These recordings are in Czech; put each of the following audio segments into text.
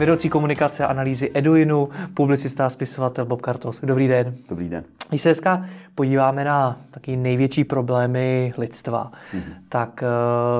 Vedoucí komunikace a analýzy Eduinu, publicista a spisovatel Bob Kartos. Dobrý den. Dobrý den. Když se dneska podíváme na taky největší problémy lidstva, mm-hmm. tak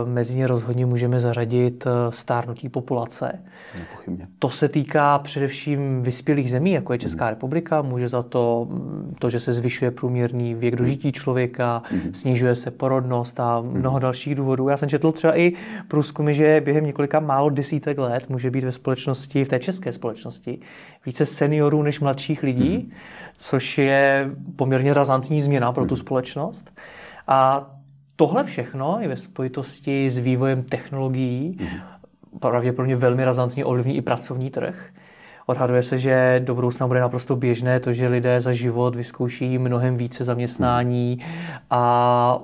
uh, mezi ně rozhodně můžeme zařadit uh, stárnutí populace. Nepochybně. To se týká především vyspělých zemí, jako je Česká mm-hmm. republika. Může za to mm, to, že se zvyšuje průměrný věk dožití člověka, mm-hmm. snižuje se porodnost a mnoho mm-hmm. dalších důvodů. Já jsem četl třeba i průzkumy, že během několika málo desítek let může být ve společnosti, v té české společnosti, více seniorů než mladších lidí. Mm-hmm což je poměrně razantní změna pro tu mhm. společnost. A tohle všechno je ve spojitosti s vývojem technologií mhm. pravděpodobně velmi razantně ovlivní i pracovní trh. Odhaduje se, že do budoucna bude naprosto běžné to, že lidé za život vyzkouší mnohem více zaměstnání a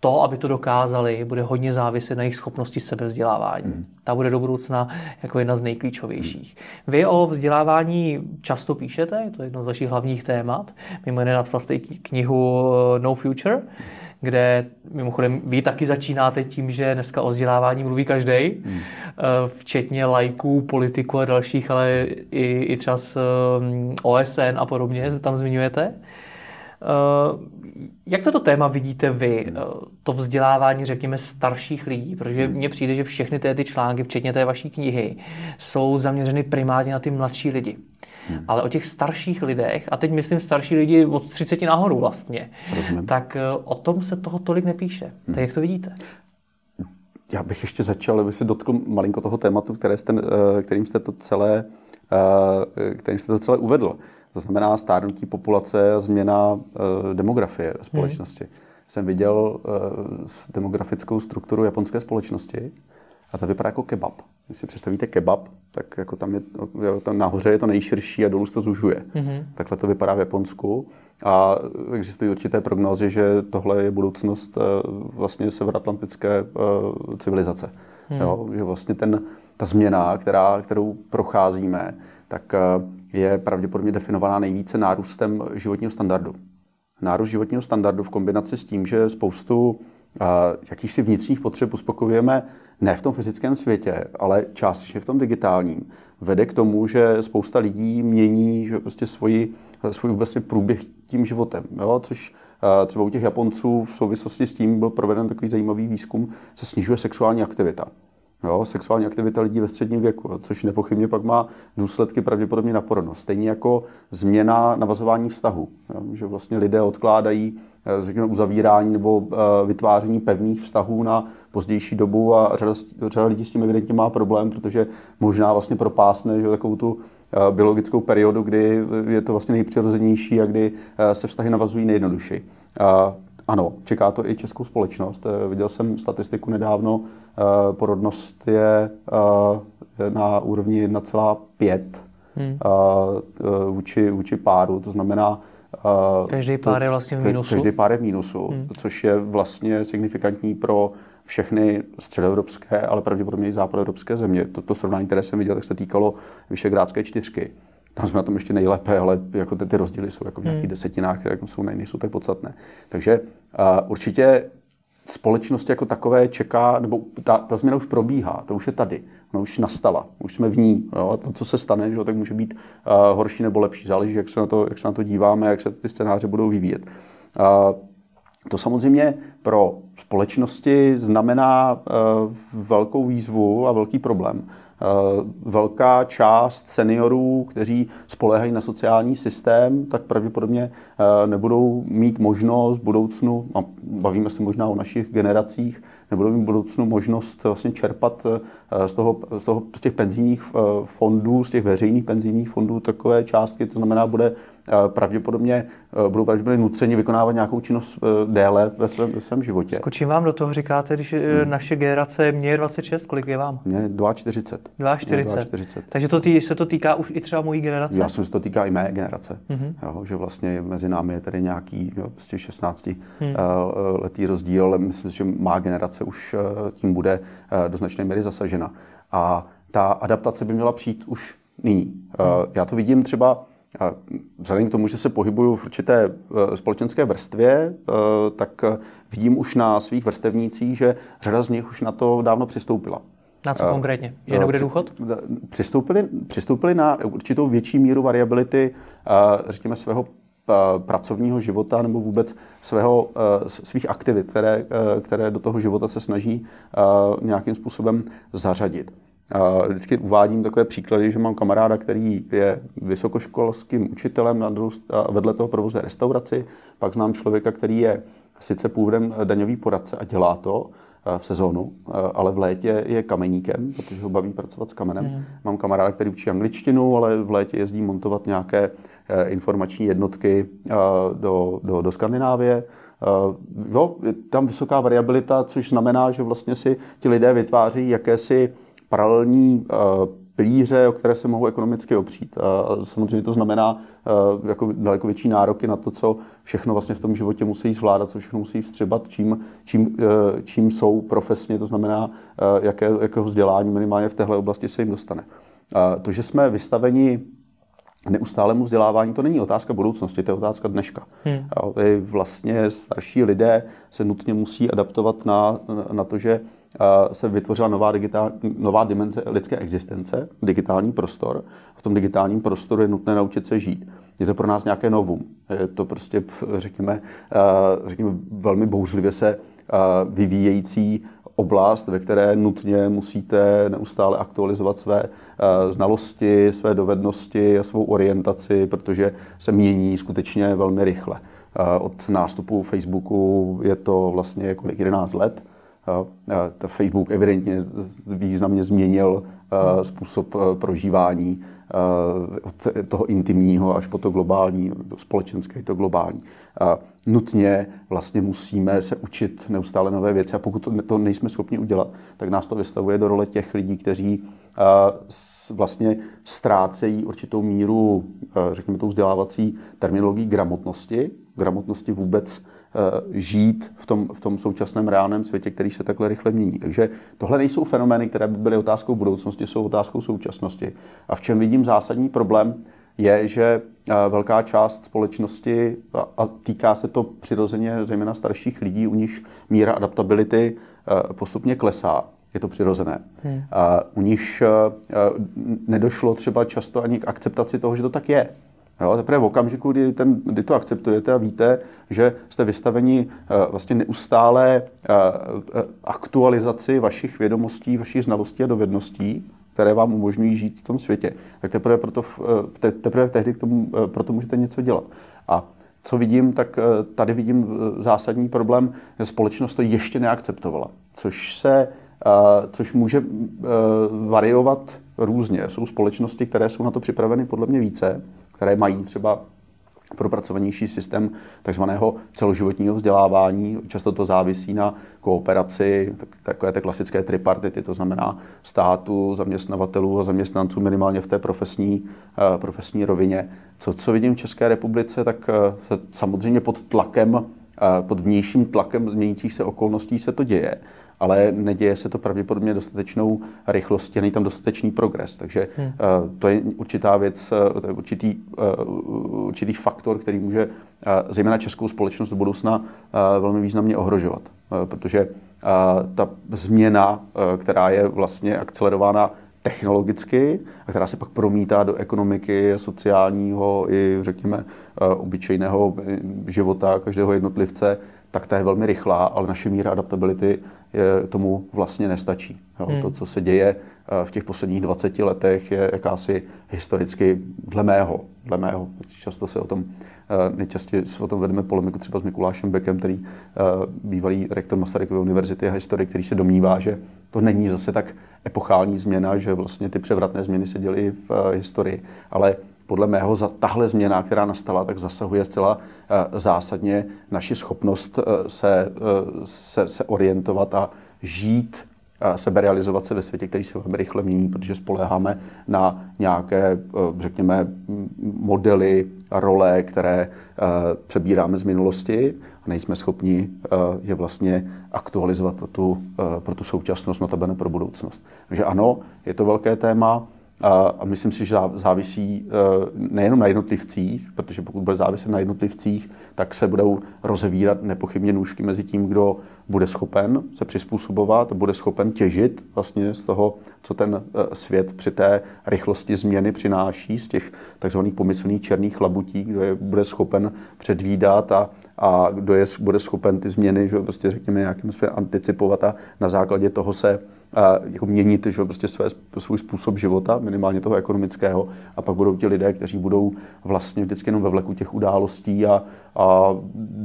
to, aby to dokázali, bude hodně záviset na jejich schopnosti sebevzdělávání. Mm. Ta bude do budoucna jako jedna z nejklíčovějších. Mm. Vy o vzdělávání často píšete, je to jedno z vašich hlavních témat. Mimo jiné napsal jste knihu eh, No Future, kde mimochodem vy taky začínáte tím, že dneska o vzdělávání mluví každý, mm. včetně lajků, politiků a dalších, ale i, i třeba z eh, OSN a podobně tam zmiňujete. Eh, jak toto téma vidíte vy, eh, to vzdělávání, řekněme, starších lidí? Protože mně přijde, že všechny ty, ty články, včetně té vaší knihy, jsou zaměřeny primárně na ty mladší lidi. Hmm. Ale o těch starších lidech, a teď myslím starší lidi od 30 nahoru vlastně, Rozumím. tak eh, o tom se toho tolik nepíše. Hmm. Tak jak to vidíte? Já bych ještě začal, aby se dotkl malinko toho tématu, které jste, kterým jste to celé, kterým jste to celé uvedl. To znamená stárnutí populace a změna e, demografie společnosti. Hmm. Jsem viděl e, demografickou strukturu japonské společnosti a ta vypadá jako kebab. Když si představíte kebab, tak jako tam, je, tam nahoře je to nejširší a dolů se to zužuje. Mm-hmm. Takhle to vypadá v Japonsku. A existují určité prognózy, že tohle je budoucnost e, vlastně severoatlantické civilizace. Mm. Jo, že vlastně ten, ta změna, která, kterou procházíme, tak je pravděpodobně definovaná nejvíce nárůstem životního standardu. Nárůst životního standardu v kombinaci s tím, že spoustu jakýchsi vnitřních potřeb uspokojujeme ne v tom fyzickém světě, ale částečně v tom digitálním, vede k tomu, že spousta lidí mění že prostě svoji, svůj vlastně průběh tím životem. Jo? Což třeba u těch Japonců v souvislosti s tím byl proveden takový zajímavý výzkum, se snižuje sexuální aktivita. Jo, sexuální aktivita lidí ve středním věku, což nepochybně pak má důsledky pravděpodobně na porodnost. Stejně jako změna navazování vztahu, jo, že vlastně lidé odkládají eh, řekněme, uzavírání nebo eh, vytváření pevných vztahů na pozdější dobu a řada, řada lidí s tím evidentně má problém, protože možná vlastně propásne že, takovou tu eh, biologickou periodu, kdy je to vlastně nejpřirozenější a kdy se vztahy navazují nejjednodušeji. Ano, čeká to i českou společnost. Viděl jsem statistiku nedávno, porodnost je eh, na úrovni 1,5 hmm. vůči, vůči páru, to znamená, Každý pár je vlastně v mínusu. Každý pár je v mínusu, hmm. což je vlastně signifikantní pro všechny středoevropské, ale pravděpodobně i západoevropské země. Toto srovnání, které jsem viděl, tak se týkalo Vyšegrádské čtyřky. Tam jsme na tom ještě nejlépe, ale jako ty, ty rozdíly jsou jako v nějakých hmm. desetinách, jako jsou, nejsou tak podstatné. Takže uh, určitě společnost jako takové čeká, nebo ta, ta změna už probíhá, to už je tady, ona už nastala, už jsme v ní. Jo? A to, co se stane, že, tak může být uh, horší nebo lepší, záleží, jak se, na to, jak se na to díváme, jak se ty scénáře budou vyvíjet. Uh, to samozřejmě pro společnosti znamená uh, velkou výzvu a velký problém. Eh, velká část seniorů, kteří spolehají na sociální systém, tak pravděpodobně eh, nebudou mít možnost v budoucnu, a bavíme se možná o našich generacích, nebudou mít v budoucnu možnost vlastně čerpat z, toho, z, toho, z těch penzijních fondů, z těch veřejných penzijních fondů takové částky, to znamená, bude pravděpodobně, budou pravděpodobně nuceni vykonávat nějakou činnost déle ve svém, ve svém životě. Skočím vám do toho, říkáte, když hmm. naše generace, mě je 26, kolik je vám? Mě 42. 42. 42. Takže to tý, se to týká už i třeba mojí generace? Já jsem, že to týká i mé generace. Mm-hmm. Jo, že vlastně mezi námi je tady nějaký jo, prostě 16 mm. uh, letý rozdíl, ale myslím, že má generace už uh, tím bude uh, do značné míry zasažena. A ta adaptace by měla přijít už nyní. Uh, já to vidím třeba vzhledem k tomu, že se pohybuju v určité společenské vrstvě, tak vidím už na svých vrstevnících, že řada z nich už na to dávno přistoupila. Na co konkrétně? Že nebude důchod? Přistoupili, přistoupili na určitou větší míru variability, řekněme, svého pracovního života nebo vůbec svého, svých aktivit, které, které do toho života se snaží nějakým způsobem zařadit. Vždycky uvádím takové příklady, že mám kamaráda, který je vysokoškolským učitelem a vedle toho provozuje restauraci. Pak znám člověka, který je sice původem daňový poradce a dělá to, Eh, v sezónu, eh, ale v létě je kameníkem, protože ho baví pracovat s kamenem. Mm. Mám kamaráda, který učí angličtinu, ale v létě jezdí montovat nějaké eh, informační jednotky do, do, do Skandinávie. Jo, je tam vysoká variabilita, což znamená, že vlastně si ti lidé vytváří jakési paralelní pilíře, o které se mohou ekonomicky opřít. A samozřejmě to znamená jako daleko větší nároky na to, co všechno vlastně v tom životě musí zvládat, co všechno musí vstřebat, čím, čím, čím jsou profesně, to znamená, jaké, jakého vzdělání minimálně v téhle oblasti se jim dostane. To, že jsme vystaveni neustálému vzdělávání, to není otázka budoucnosti, to je otázka dneška. Hmm. Vlastně starší lidé se nutně musí adaptovat na, na to, že se vytvořila nová, digitál, nová dimenze lidské existence, digitální prostor. V tom digitálním prostoru je nutné naučit se žít. Je to pro nás nějaké novum. Je to prostě, řekněme, řekněme velmi bouřlivě se vyvíjející oblast, ve které nutně musíte neustále aktualizovat své znalosti, své dovednosti a svou orientaci, protože se mění skutečně velmi rychle. Od nástupu Facebooku je to vlastně kolik 11 let Facebook evidentně významně změnil způsob prožívání od toho intimního až po to globální, to společenské, to globální. Nutně vlastně musíme se učit neustále nové věci a pokud to nejsme schopni udělat, tak nás to vystavuje do role těch lidí, kteří vlastně ztrácejí určitou míru, řekněme, tou vzdělávací terminologií gramotnosti, gramotnosti vůbec Eh, žít v tom, v tom současném reálném světě, který se takhle rychle mění. Takže tohle nejsou fenomény, které by byly otázkou budoucnosti, jsou otázkou současnosti. A v čem vidím zásadní problém, je, že eh, velká část společnosti, a týká se to přirozeně zejména starších lidí, u nich míra adaptability eh, postupně klesá. Je to přirozené. Hmm. U nich nedošlo třeba často ani k akceptaci toho, že to tak je. Jo, teprve v okamžiku, kdy, ten, kdy to akceptujete a víte, že jste vystaveni uh, vlastně neustále uh, aktualizaci vašich vědomostí, vašich znalostí a dovedností, které vám umožňují žít v tom světě, tak teprve, proto, te, teprve tehdy k tomu, proto můžete něco dělat. A co vidím, tak tady vidím zásadní problém, že společnost to ještě neakceptovala, což se což může variovat různě. Jsou společnosti, které jsou na to připraveny podle mě více, které mají třeba propracovanější systém takzvaného celoživotního vzdělávání. Často to závisí na kooperaci, takové té klasické tripartity, to znamená státu, zaměstnavatelů a zaměstnanců minimálně v té profesní, eh, profesní rovině. Co, co vidím v České republice, tak eh, se samozřejmě pod tlakem, eh, pod vnějším tlakem změnících se okolností se to děje ale neděje se to pravděpodobně dostatečnou rychlostí, není tam dostatečný progres. Takže hmm. uh, to je určitá věc, uh, to je určitý, uh, určitý faktor, který může zejména českou společnost do budoucna velmi významně ohrožovat. Protože ta změna, která je vlastně akcelerována technologicky a která se pak promítá do ekonomiky, sociálního i řekněme obyčejného života každého jednotlivce, tak ta je velmi rychlá, ale naše míra adaptability je, tomu vlastně nestačí. Jo. Hmm. To, co se děje v těch posledních 20 letech, je jakási historicky dle mého, dle mého. Často se o tom, nejčastěji se o tom vedeme polemiku třeba s Mikulášem Bekem, který bývalý rektor Masarykovy univerzity a historik, který se domnívá, že to není zase tak epochální změna, že vlastně ty převratné změny se děly v historii, ale podle mého tahle změna, která nastala, tak zasahuje zcela eh, zásadně naši schopnost eh, se, eh, se, se orientovat a žít seberealizovat se ve světě, který se velmi rychle mění, protože spoléháme na nějaké, řekněme, modely, role, které přebíráme z minulosti a nejsme schopni je vlastně aktualizovat pro tu, pro tu současnost, notabene pro budoucnost. Takže ano, je to velké téma, a myslím si, že závisí e, nejenom na jednotlivcích, protože pokud bude záviset na jednotlivcích, tak se budou rozevírat nepochybně nůžky mezi tím, kdo bude schopen se přizpůsobovat, bude schopen těžit vlastně z toho, co ten e, svět při té rychlosti změny přináší, z těch takzvaných pomyslných černých labutí, kdo je bude schopen předvídat a, a kdo je, bude schopen ty změny, že prostě řekněme, nějakým způsobem anticipovat a na základě toho se a jako měnit že, prostě své, svůj způsob života, minimálně toho ekonomického, a pak budou ti lidé, kteří budou vlastně vždycky jenom ve vleku těch událostí a, a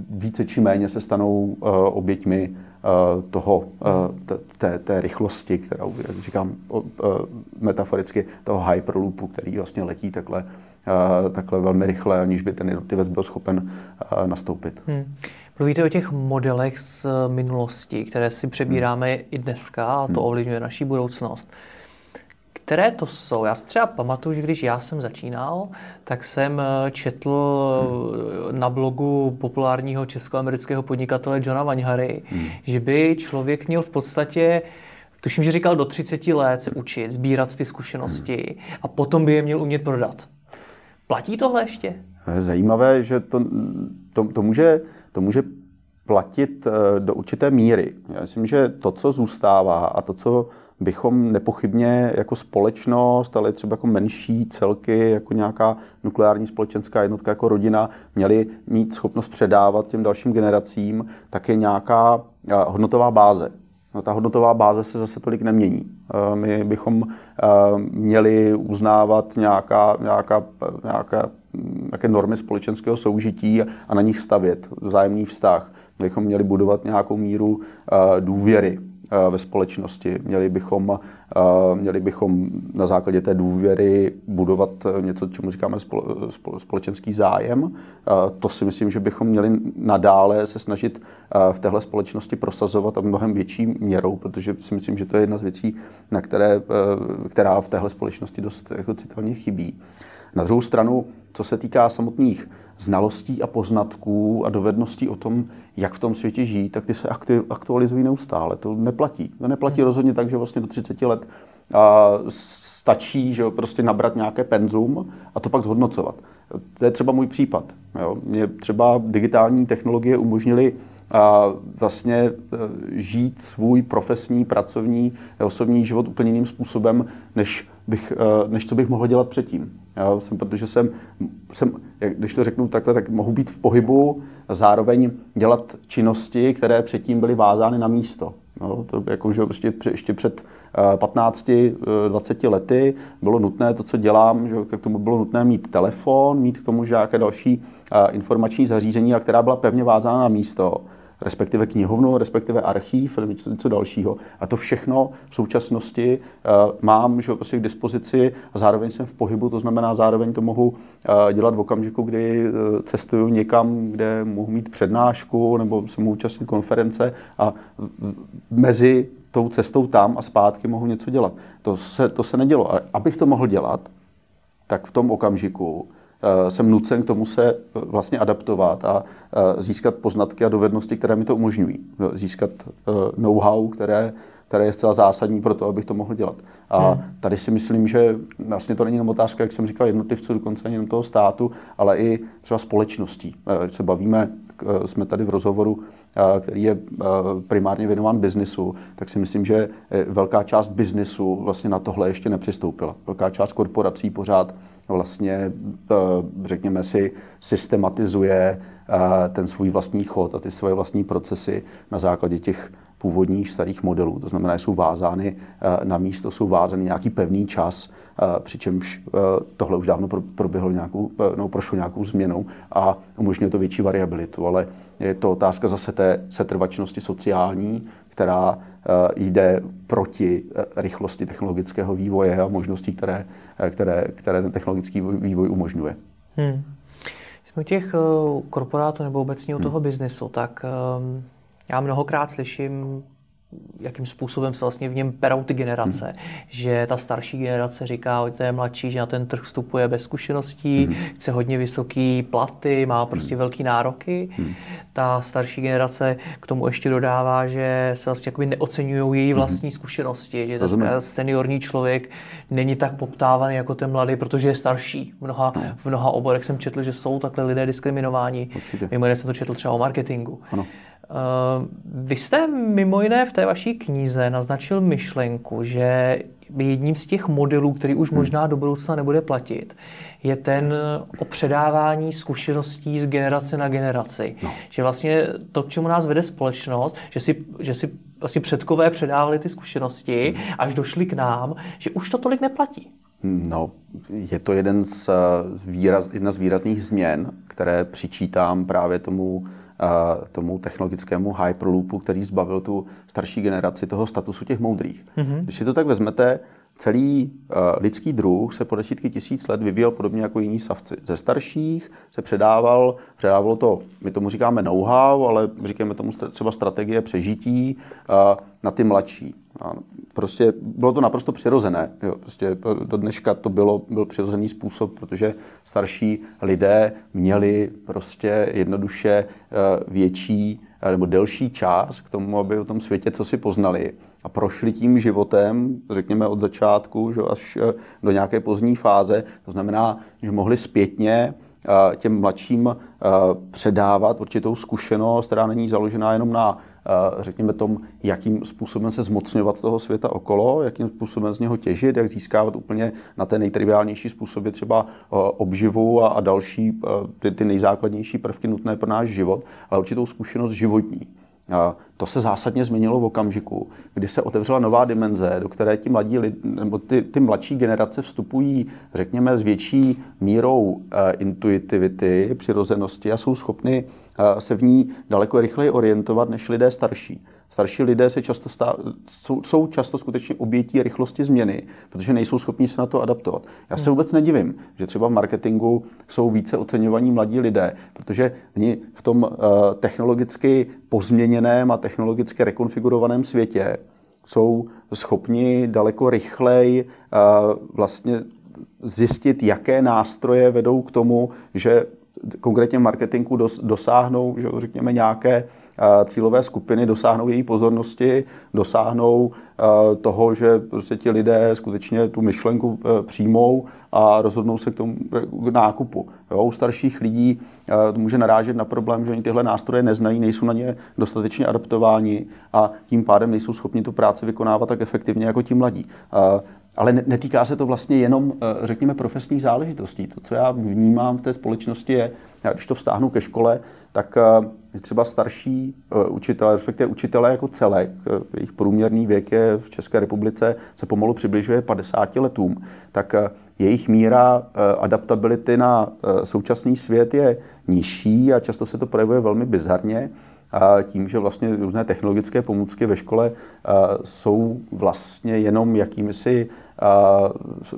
více či méně se stanou uh, oběťmi uh, toho, uh, té, té rychlosti, kterou, jak říkám uh, metaforicky, toho hyperloopu, který vlastně letí takhle, takhle velmi rychle, aniž by ten jednotlivec byl schopen uh, nastoupit. Hmm. Mluvíte o těch modelech z minulosti, které si přebíráme hmm. i dneska a to hmm. ovlivňuje naší budoucnost. Které to jsou? Já si třeba pamatuju, že když já jsem začínal, tak jsem eh, četl hmm. na blogu populárního českoamerického podnikatele Johna Vaňhary, hmm. že by člověk měl v podstatě tuším, že říkal do 30 let se učit, sbírat ty zkušenosti hmm. a potom by je měl umět prodat. Platí tohle ještě? Je zajímavé, že to, to, to může to může platit eh, do určité míry. Já myslím, že to, co zůstává a to, co bychom nepochybně jako společnost, ale třeba jako menší celky, jako nějaká nukleární společenská jednotka, jako rodina, měli mít schopnost předávat těm dalším generacím, tak je nějaká eh, hodnotová báze. No, ta hodnotová báze se zase tolik nemění. Eh, my bychom měli uznávat nějaká, nějaká, nějaká jaké normy společenského soužití a na nich stavět vzájemný vztah. Bychom měli budovat nějakou míru eh, důvěry eh, ve společnosti. Měli bychom, eh, měli bychom na základě té důvěry budovat něco, čemu říkáme společenský zájem. To si myslím, že bychom měli nadále se snažit v téhle společnosti prosazovat a mnohem větší měrou, protože si myslím, že to je jedna z věcí, na které, která v téhle společnosti dost jako citelně chybí. Na druhou stranu, co se týká samotných znalostí a poznatků a dovedností o tom, jak v tom světě žijí, tak ty se aktualizují neustále. To neplatí. To neplatí hmm. rozhodně tak, že vlastně do 30 let a stačí že prostě nabrat nějaké penzum a to pak zhodnocovat. To je třeba můj případ. Jo. Mě třeba digitální technologie umožnily a vlastně e, žít svůj profesní, pracovní, osobní život úplně jiným způsobem, než, bych, e, než co bych mohl dělat předtím. Já jsem, protože jsem, jsem, když to řeknu takhle, tak mohu být v pohybu a zároveň dělat činnosti, které předtím byly vázány na místo. No, to jako, že prostě ještě před 15-20 e, lety bylo nutné to, co dělám, že k tomu bylo nutné mít telefon, mít k tomu nějaké další informační zařízení, a která byla pevně vázána na místo respektive knihovnu, respektive archív, nebo něco, dalšího. A to všechno v současnosti uh, mám že prostě k dispozici a zároveň jsem v pohybu, to znamená zároveň to mohu uh, dělat v okamžiku, kdy uh, cestuju někam, kde mohu mít přednášku nebo se mohu účastnit konference a mezi tou cestou tam a zpátky mohu něco dělat. To se, to se nedělo. A abych to mohl dělat, tak v tom okamžiku jsem nucen k tomu se eh, vlastně adaptovat a eh, získat poznatky a dovednosti, které mi to umožňují. Získat know-how, které, které je zcela zásadní pro to, abych to mohl dělat. A hmm. tady si myslím, že vlastně to není jenom otázka, jak jsem říkal, jednotlivců, dokonce ani toho státu, ale i třeba společností. Když se bavíme, jsme tady v rozhovoru, který je primárně věnován biznisu, tak si myslím, že velká část biznisu vlastně na tohle ještě nepřistoupila. Velká část korporací pořád vlastně, eh, řekněme si, systematizuje eh, ten svůj vlastní chod a ty svoje vlastní procesy na základě těch původních starých modelů. To znamená, že jsou vázány na místo, jsou vázány nějaký pevný čas, přičemž tohle už dávno proběhlo nějakou, no, prošlo nějakou změnou a umožňuje to větší variabilitu. Ale je to otázka zase té setrvačnosti sociální, která jde proti rychlosti technologického vývoje a možností, které, které, které ten technologický vývoj umožňuje. Hmm. Jsme těch korporátů nebo obecně u toho hmm. biznesu, tak um, já mnohokrát slyším jakým způsobem se vlastně v něm perou ty generace. Hmm. Že ta starší generace říká o té mladší, že na ten trh vstupuje bez zkušeností, hmm. chce hodně vysoký platy, má prostě hmm. velký nároky. Hmm. Ta starší generace k tomu ještě dodává, že se vlastně jakoby neocenují její hmm. vlastní hmm. zkušenosti, že dneska seniorní člověk není tak poptávaný jako ten mladý, protože je starší. V mnoha, no. v mnoha oborech jsem četl, že jsou takhle lidé diskriminováni. Mimo jiné jsem to četl třeba o marketingu. Ano. Eh, vy jste mimo jiné v té vaší knize naznačil myšlenku, že jedním z těch modelů, který už hmm. možná do budoucna nebude platit, je ten o předávání zkušeností z generace na generaci. No. Že vlastně to, k čemu nás vede společnost, že si, že si vlastně předkové předávali ty zkušenosti, hmm. až došli k nám, že už to tolik neplatí. No, je to jeden z výraz, jedna z výrazných změn, které přičítám právě tomu tomu technologickému hyperloopu, který zbavil tu starší generaci toho statusu těch moudrých. Mm-hmm. Když si to tak vezmete, celý uh, lidský druh se po desítky tisíc let vyvíjel podobně jako jiní savci. Ze starších se předával, předávalo to, my tomu říkáme know-how, ale říkáme tomu třeba strategie přežití uh, na ty mladší. A prostě bylo to naprosto přirozené. Jo. Prostě do dneška to bylo, byl přirozený způsob, protože starší lidé měli prostě jednoduše eh, větší eh, nebo delší čas k tomu, aby o tom světě co si poznali a prošli tím životem, řekněme od začátku že až eh, do nějaké pozdní fáze. To znamená, že mohli zpětně těm mladším předávat určitou zkušenost, která není založená jenom na řekněme tom, jakým způsobem se zmocňovat toho světa okolo, jakým způsobem z něho těžit, jak získávat úplně na té nejtriviálnější způsoby třeba obživu a, a další ty, ty nejzákladnější prvky nutné pro náš život, ale určitou zkušenost životní. To se zásadně změnilo v okamžiku, kdy se otevřela nová dimenze, do které ti mladí lid, nebo ty, ty mladší generace vstupují, řekněme, s větší mírou uh, intuitivity, přirozenosti a jsou schopny uh, se v ní daleko rychleji orientovat než lidé starší. Starší lidé se často stá, jsou, jsou často skutečně obětí rychlosti změny, protože nejsou schopni se na to adaptovat. Já se hmm. vůbec nedivím, že třeba v marketingu jsou více oceňovaní mladí lidé, protože oni v tom uh, technologicky pozměněném a technologicky rekonfigurovaném světě jsou schopni daleko rychleji uh, vlastně zjistit, jaké nástroje vedou k tomu, že konkrétně marketingu dos, dosáhnou, že řekněme, nějaké cílové skupiny dosáhnou její pozornosti, dosáhnou toho, že prostě ti lidé skutečně tu myšlenku e, přijmou a rozhodnou se k tomu k nákupu. Jo, u starších lidí to může narážet na problém, že oni tyhle nástroje neznají, nejsou na ně dostatečně adaptováni a tím pádem nejsou schopni tu práci vykonávat tak efektivně jako ti mladí. Ale netýká se to vlastně jenom, e, řekněme, profesních záležitostí. To, co já vnímám v té společnosti, je, když to vztáhnu ke škole, tak e, třeba starší e, učitelé, respektive učitelé jako celek, jejich průměrný věk je v České republice se pomalu přibližuje 50 letům, tak jejich míra adaptability na současný svět je nižší a často se to projevuje velmi bizarně. A tím, že vlastně různé technologické pomůcky ve škole jsou vlastně jenom jakými si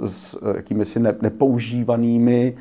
s jakými si nepoužívanými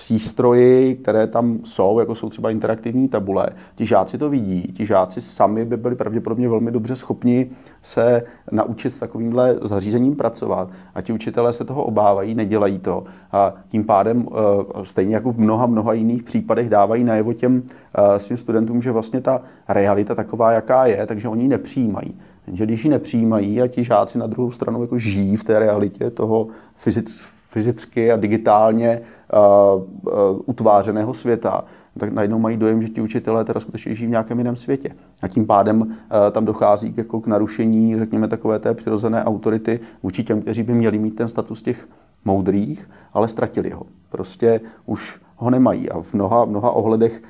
přístroji, které tam jsou, jako jsou třeba interaktivní tabule. Ti žáci to vidí, ti žáci sami by byli pravděpodobně velmi dobře schopni se naučit s takovýmhle zařízením pracovat a ti učitelé se toho obávají, nedělají to a tím pádem e, stejně jako v mnoha, mnoha jiných případech dávají najevo těm e, svým studentům, že vlastně ta realita taková, jaká je, takže oni ji nepřijímají. Jenže když ji nepřijímají a ti žáci na druhou stranu jako žijí v té realitě toho fyzic, fyzicky a digitálně uh, uh, utvářeného světa, tak najednou mají dojem, že ti učitelé teda skutečně žijí v nějakém jiném světě. A tím pádem uh, tam dochází jako k narušení, řekněme, takové té přirozené autority vůči těm, kteří by měli mít ten status těch moudrých, ale ztratili ho. Prostě už ho nemají. A v mnoha, mnoha ohledech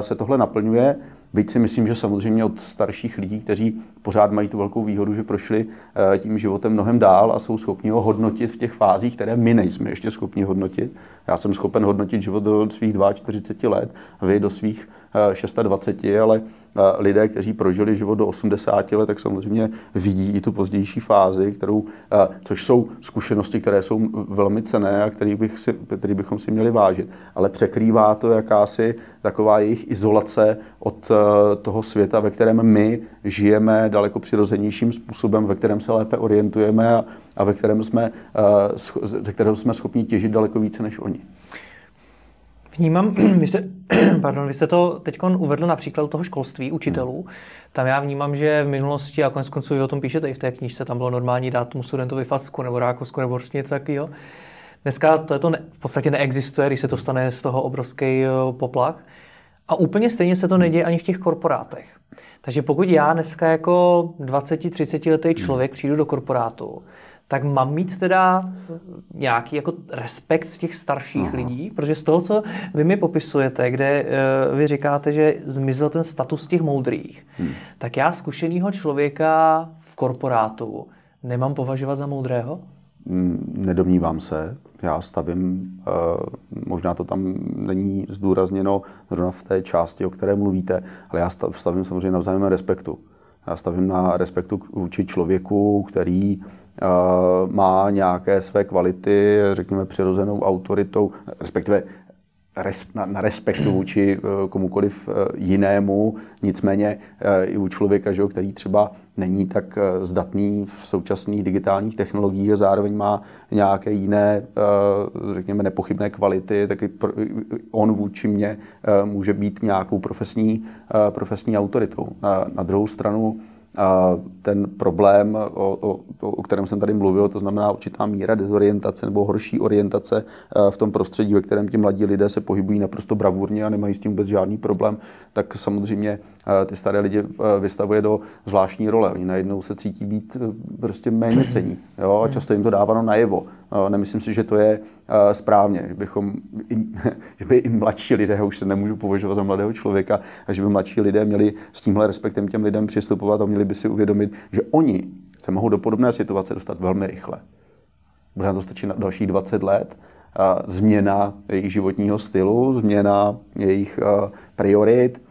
se tohle naplňuje Byť si myslím, že samozřejmě od starších lidí, kteří pořád mají tu velkou výhodu, že prošli eh, tím životem mnohem dál a jsou schopni ho hodnotit v těch fázích, které my nejsme ještě schopni hodnotit. Já jsem schopen hodnotit život do svých 42 let, vy do svých 26, eh, ale lidé, kteří prožili život do 80 let, tak samozřejmě vidí i tu pozdější fázi, kterou, což jsou zkušenosti, které jsou velmi cené a který, bych si, který bychom si měli vážit. Ale překrývá to jakási taková jejich izolace od toho světa, ve kterém my žijeme daleko přirozenějším způsobem, ve kterém se lépe orientujeme a, a ve kterém jsme, uh, ze kterého jsme schopni těžit daleko více než oni. Vnímám, vy jste, pardon, vy jste to teď uvedl na příkladu toho školství, učitelů. Tam já vnímám, že v minulosti, a konec konců vy o tom píšete i v té knižce, tam bylo normální dát tomu studentovi facku nebo rákosku nebo prostě něco takového. Dneska to, je to ne, v podstatě neexistuje, když se to stane z toho obrovský poplach. A úplně stejně se to neděje ani v těch korporátech. Takže pokud já dneska jako 20-30 letý člověk přijdu do korporátu, tak mám mít teda nějaký jako respekt z těch starších Aha. lidí, protože z toho, co vy mi popisujete, kde uh, vy říkáte, že zmizel ten status těch moudrých, hmm. tak já zkušenýho člověka v korporátu nemám považovat za moudrého? Mm, nedomnívám se. Já stavím, eh, možná to tam není zdůrazněno zrovna v té části, o které mluvíte, ale já stavím samozřejmě na vzájemném respektu. Já stavím na respektu vůči člověku, který má nějaké své kvality, řekněme přirozenou autoritou, respektive na, respektu vůči eh, komukoliv eh, jinému, nicméně eh, i u člověka, že, který třeba není tak zdatný v současných digitálních technologiích a zároveň má nějaké jiné, řekněme, nepochybné kvality, tak i on vůči mě může být nějakou profesní, profesní autoritou. Na druhou stranu ten problém, o, o, o kterém jsem tady mluvil, to znamená určitá míra dezorientace nebo horší orientace eh, v tom prostředí, ve kterém ti mladí lidé se pohybují naprosto bravurně a nemají s tím vůbec žádný problém, tak samozřejmě eh, ty staré lidi eh, vystavuje do zvláštní role. Oni najednou se cítí být prostě méně cení. Jo? A často jim to dáváno najevo. Nemyslím si, že to je správně, že, bychom, že by i mladší lidé, už se nemůžu považovat za mladého člověka, a že by mladší lidé měli s tímhle respektem těm lidem přistupovat a měli by si uvědomit, že oni se mohou do podobné situace dostat velmi rychle. Bude na to stačit na dalších 20 let, změna jejich životního stylu, změna jejich priorit,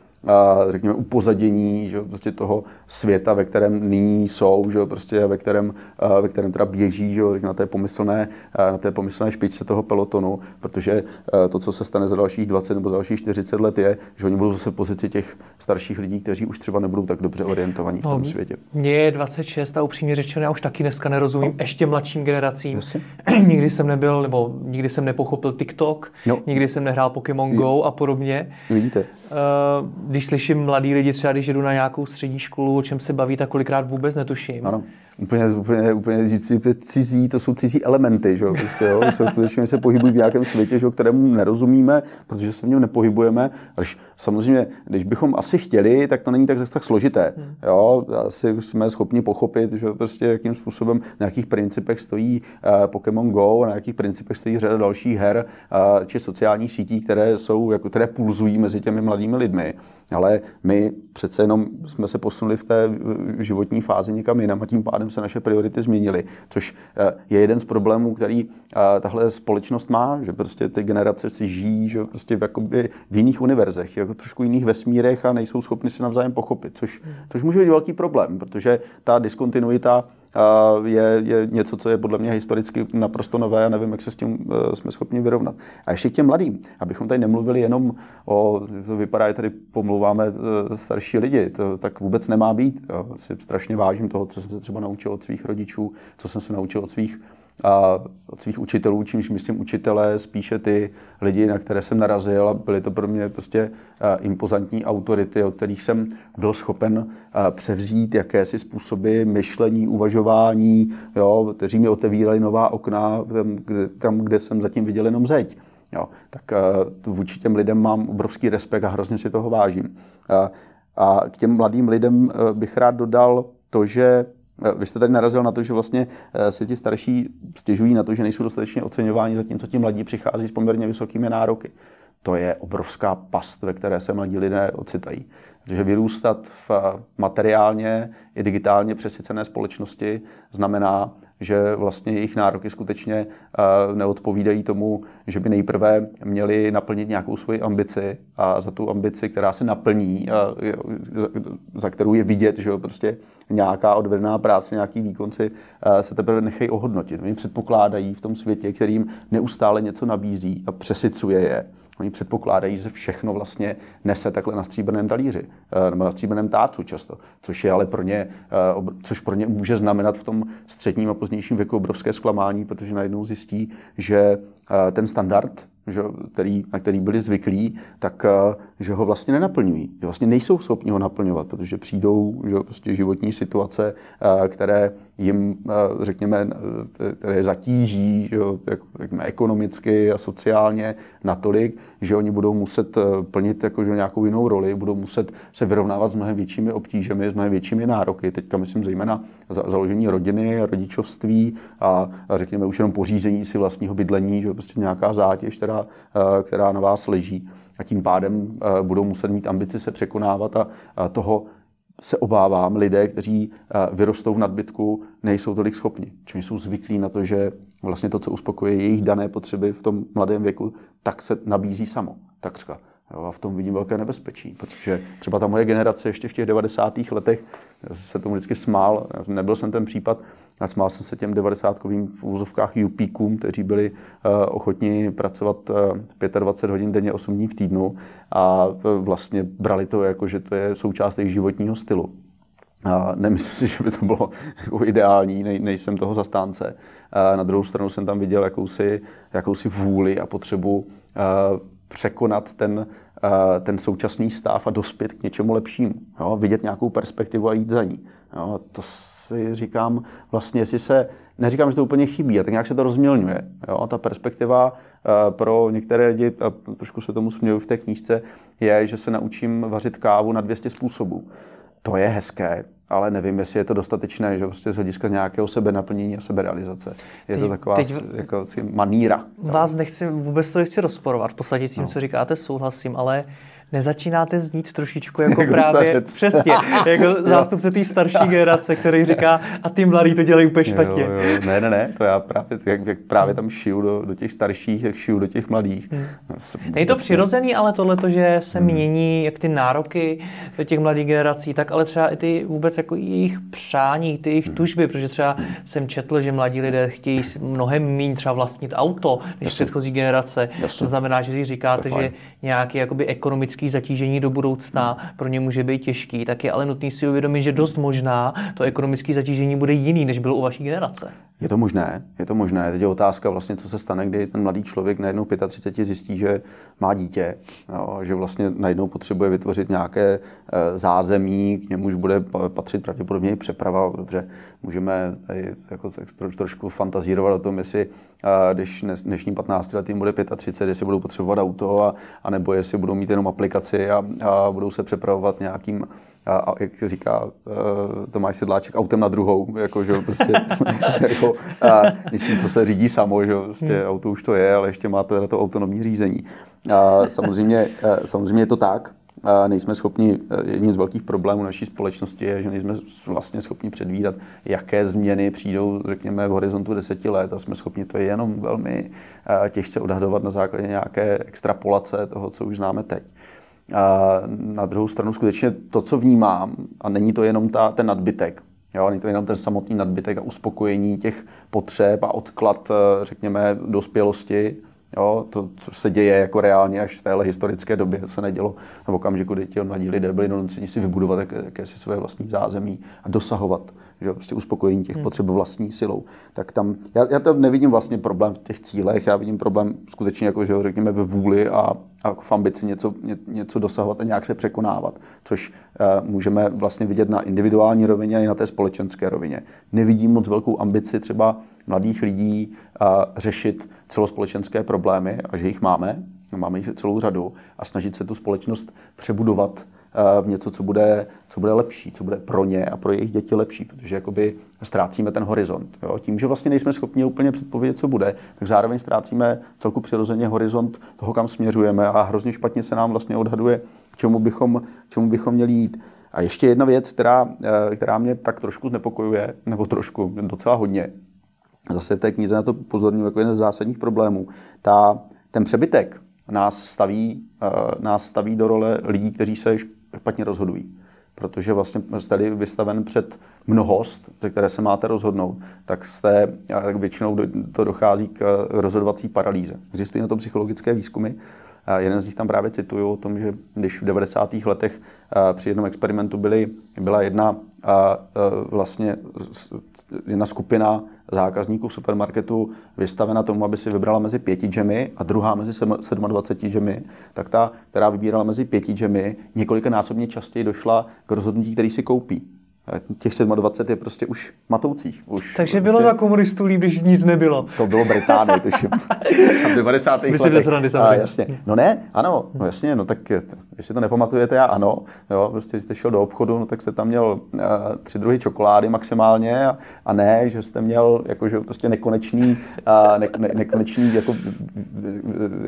řekněme, upozadění že, prostě toho světa, ve kterém nyní jsou, že, prostě, ve, kterém, ve kterém teda běží že, na, té pomyslné, na té pomyslné špičce toho pelotonu, protože to, co se stane za dalších 20 nebo za dalších 40 let, je, že oni budou zase v pozici těch starších lidí, kteří už třeba nebudou tak dobře orientovaní v tom no, světě. Mně je 26 a upřímně řečeno, já už taky dneska nerozumím no. ještě mladším generacím. Jasně. nikdy jsem nebyl, nebo nikdy jsem nepochopil TikTok, no. nikdy jsem nehrál Pokémon Go a podobně. Vidíte. Uh, když slyším mladí lidi, třeba když jdu na nějakou střední školu, o čem se baví, tak kolikrát vůbec netuším. Ano, úplně, úplně, úplně cizí, to jsou cizí elementy, že jo, prostě, jo, jsou skutečně se pohybují v nějakém světě, že jo, kterému nerozumíme, protože se v něm nepohybujeme. Až samozřejmě, když bychom asi chtěli, tak to není tak tak složité. Hmm. Jo, asi jsme schopni pochopit, že prostě jakým způsobem na jakých principech stojí uh, Pokémon Go, na jakých principech stojí řada dalších her uh, či sociálních sítí, které jsou, jako, které pulzují mezi těmi mladými lidmi. Ale my přece jenom jsme se posunuli v té životní fázi někam jinam a tím pádem se naše priority změnily, což eh, je jeden z problémů, který eh, tahle společnost má, že prostě ty generace si žijí že prostě v, jakoby v jiných univerzech, jako trošku jiných vesmírech a nejsou schopni si navzájem pochopit, což, což může být velký problém, protože ta diskontinuita je, je něco, co je podle mě historicky naprosto nové a nevím, jak se s tím e, jsme schopni vyrovnat. A ještě k těm mladým, abychom tady nemluvili jenom o, to vypadá, že tady pomluváme e, starší lidi, to tak vůbec nemá být. Já si strašně vážím toho, co jsem se třeba naučil od svých rodičů, co jsem se naučil od svých a od svých učitelů, čímž myslím učitele, spíše ty lidi, na které jsem narazil byly to pro mě prostě impozantní autority, od kterých jsem byl schopen převzít jakési způsoby myšlení, uvažování, jo, kteří mi otevírali nová okna tam, kde, jsem zatím viděl jenom zeď. Jo, tak vůči těm lidem mám obrovský respekt a hrozně si toho vážím. A k těm mladým lidem bych rád dodal to, že Eh, vy jste tady narazil na to, že vlastně eh, se ti starší stěžují na to, že nejsou dostatečně oceňováni, zatímco ti mladí přichází s poměrně vysokými nároky. to je obrovská past, ve které se mladí lidé ocitají. Protože vyrůstat v materiálně i digitálně přesycené společnosti znamená, že vlastně jejich nároky skutečně eh, neodpovídají tomu, že by nejprve měli naplnit nějakou svoji ambici a za tu ambici, která se naplní, za kterou je vidět, že prostě nějaká odvedená práce, nějaký výkonci eh, se teprve nechají ohodnotit. Oni předpokládají v tom světě, kterým neustále něco nabízí a přesycuje je, Oni předpokládají, že všechno vlastně nese takhle na stříbrném talíři, eh, nebo na stříbrném tácu často, což je ale pro ně, eh, což pro ně může znamenat v tom středním a pozdějším věku obrovské zklamání, protože najednou zjistí, že eh, ten standard, že, který, na který byli zvyklí, tak že ho vlastně nenaplňují. Že vlastně nejsou schopni ho naplňovat, protože přijdou že, prostě životní situace, které jim, řekněme, které zatíží že, řekněme, ekonomicky a sociálně natolik, že oni budou muset plnit jako, že nějakou jinou roli, budou muset se vyrovnávat s mnohem většími obtížemi, s mnohem většími nároky. Teďka myslím zejména založení rodiny, rodičovství a, a řekněme už jenom pořízení si vlastního bydlení, že prostě nějaká zátěž, která, která na vás leží a tím pádem eh, budou muset mít ambici se překonávat a, toho se obávám, lidé, kteří eh, vyrostou v nadbytku, nejsou tolik schopni. Čím jsou zvyklí na to, že vlastně to, co uspokojí jejich dané potřeby v tom mladém věku, tak se nabízí samo, takřka. Jo, a v tom vidím velké nebezpečí, protože třeba ta moje generace ještě v těch 90. letech se tomu vždycky smál, nebyl jsem ten případ, a smál jsem se těm 90-kovým v úzovkách UPíkům, kteří byli uh, ochotní pracovat uh, 25 hodin denně, 8 dní v týdnu a uh, vlastně brali to jako, že to je součást jejich životního stylu. A nemyslím si, že by to bylo jako ideální, nej, nejsem toho zastánce. A na druhou stranu jsem tam viděl jakousi, jakousi vůli a potřebu překonat ten, eh, ten současný stav a dospět k něčemu lepšímu. Jo? Vidět nějakou perspektivu a jít za ní. Jo? To si říkám, vlastně, jestli se, neříkám, že to úplně chybí, a tak nějak se to rozmělňuje. Jo? Ta perspektiva eh, pro některé lidi, a trošku se tomu směju v té knížce, je, že se naučím vařit kávu na 200 způsobů. To je hezké, ale nevím, jestli je to dostatečné, že prostě z hlediska nějakého sebenaplnění a seberealizace. Je teď, to taková teď, jako, maníra. Vás nechci, vůbec to nechci rozporovat. V podstatě tím, no. co říkáte, souhlasím, ale nezačínáte znít trošičku jako, jako právě starec. přesně, jako zástupce té starší generace, který říká, a ty mladí to dělají úplně špatně. Jo, jo. Ne, ne, ne, to já právě, jak, jak právě tam šiju do, do těch starších, jak šiju do těch mladých. Hmm. No, Není to přirozený, ale tohle, že se hmm. mění jak ty nároky těch mladých generací, tak ale třeba i ty vůbec jako jejich přání, ty jejich hmm. tužby, protože třeba jsem četl, že mladí lidé chtějí mnohem méně třeba vlastnit auto, než Jasně. předchozí generace. Jasně. To znamená, že si říkáte, že nějaký jakoby ekonomický ekonomické zatížení do budoucna pro ně může být těžký, tak je ale nutný si uvědomit, že dost možná to ekonomické zatížení bude jiný, než bylo u vaší generace. Je to možné, je to možné. Teď je otázka vlastně, co se stane, kdy ten mladý člověk najednou 35 zjistí, že má dítě, jo, že vlastně najednou potřebuje vytvořit nějaké e, zázemí, k němuž bude patřit pravděpodobně i přeprava. Dobře, můžeme tady jako trošku fantazírovat o tom, jestli e, když dnešním 15 letým bude 35, jestli budou potřebovat auto, a, a nebo jestli budou mít jenom aplikaci a, a budou se přepravovat nějakým a, a jak říká uh, Tomáš Sedláček, autem na druhou, jako, že prostě, jako, a, něčím, co se řídí samo, že prostě hmm. auto už to je, ale ještě máte to autonomní řízení. A samozřejmě, samozřejmě je to tak, a nejsme schopni, jedním z velkých problémů naší společnosti je, že nejsme vlastně schopni předvídat, jaké změny přijdou, řekněme, v horizontu deseti let a jsme schopni to jenom velmi těžce odhadovat na základě nějaké extrapolace toho, co už známe teď. A na druhou stranu skutečně to, co vnímám, a není to jenom ta, ten nadbytek, Jo, není to jenom ten samotný nadbytek a uspokojení těch potřeb a odklad, eh, řekněme, dospělosti, Jo, to, co se děje jako reálně až v téhle historické době, se nedělo v okamžiku, kdy ti mladí lidé byli donuceni si vybudovat jaké, jakési své vlastní zázemí a dosahovat že prostě uspokojení těch hmm. potřeb vlastní silou. Tak tam, já, já to nevidím vlastně problém v těch cílech, já vidím problém skutečně jako, že ho řekněme ve vůli a, a v ambici něco, ně, něco dosahovat a nějak se překonávat, což uh, můžeme vlastně vidět na individuální rovině i na té společenské rovině. Nevidím moc velkou ambici třeba mladých lidí uh, řešit celospolečenské problémy a že jich máme, máme jich celou řadu a snažit se tu společnost přebudovat v něco, co bude, co bude lepší, co bude pro ně a pro jejich děti lepší, protože jakoby ztrácíme ten horizont. Jo? Tím, že vlastně nejsme schopni úplně předpovědět, co bude, tak zároveň ztrácíme celku přirozeně horizont toho, kam směřujeme a hrozně špatně se nám vlastně odhaduje, k čemu bychom, k čemu bychom měli jít. A ještě jedna věc, která, eh, která mě tak trošku znepokojuje, nebo trošku, docela hodně, zase té knize na to pozorňuji jako jeden z zásadních problémů, ta, ten přebytek nás staví, eh, nás staví do role lidí, kteří se špatně rozhodují. Protože vlastně jste vystaven před mnohost, ze které se máte rozhodnout, tak jste, tak většinou to dochází k rozhodovací paralýze. Existují na to psychologické výzkumy. Jeden z nich tam právě cituju o tom, že když v 90. letech při jednom experimentu byly, byla jedna, vlastně jedna skupina zákazníků v supermarketu vystavena tomu, aby si vybrala mezi pěti džemy a druhá mezi 27 džemy, tak ta, která vybírala mezi pěti džemy, několikanásobně častěji došla k rozhodnutí, který si koupí. Těch 27 je prostě už matoucích. Už Takže prostě... bylo za komunistů líp, když nic nebylo. To bylo Británie, tuším. v 90. Myslím, letech. A, jasně. No ne, ano, no jasně, no tak jestli to nepamatujete, já ano. Jo, prostě když jste šel do obchodu, no tak jste tam měl uh, tři druhy čokolády maximálně a, a ne, že jste měl jakože prostě nekonečný, uh, ne, ne, nekonečný jako,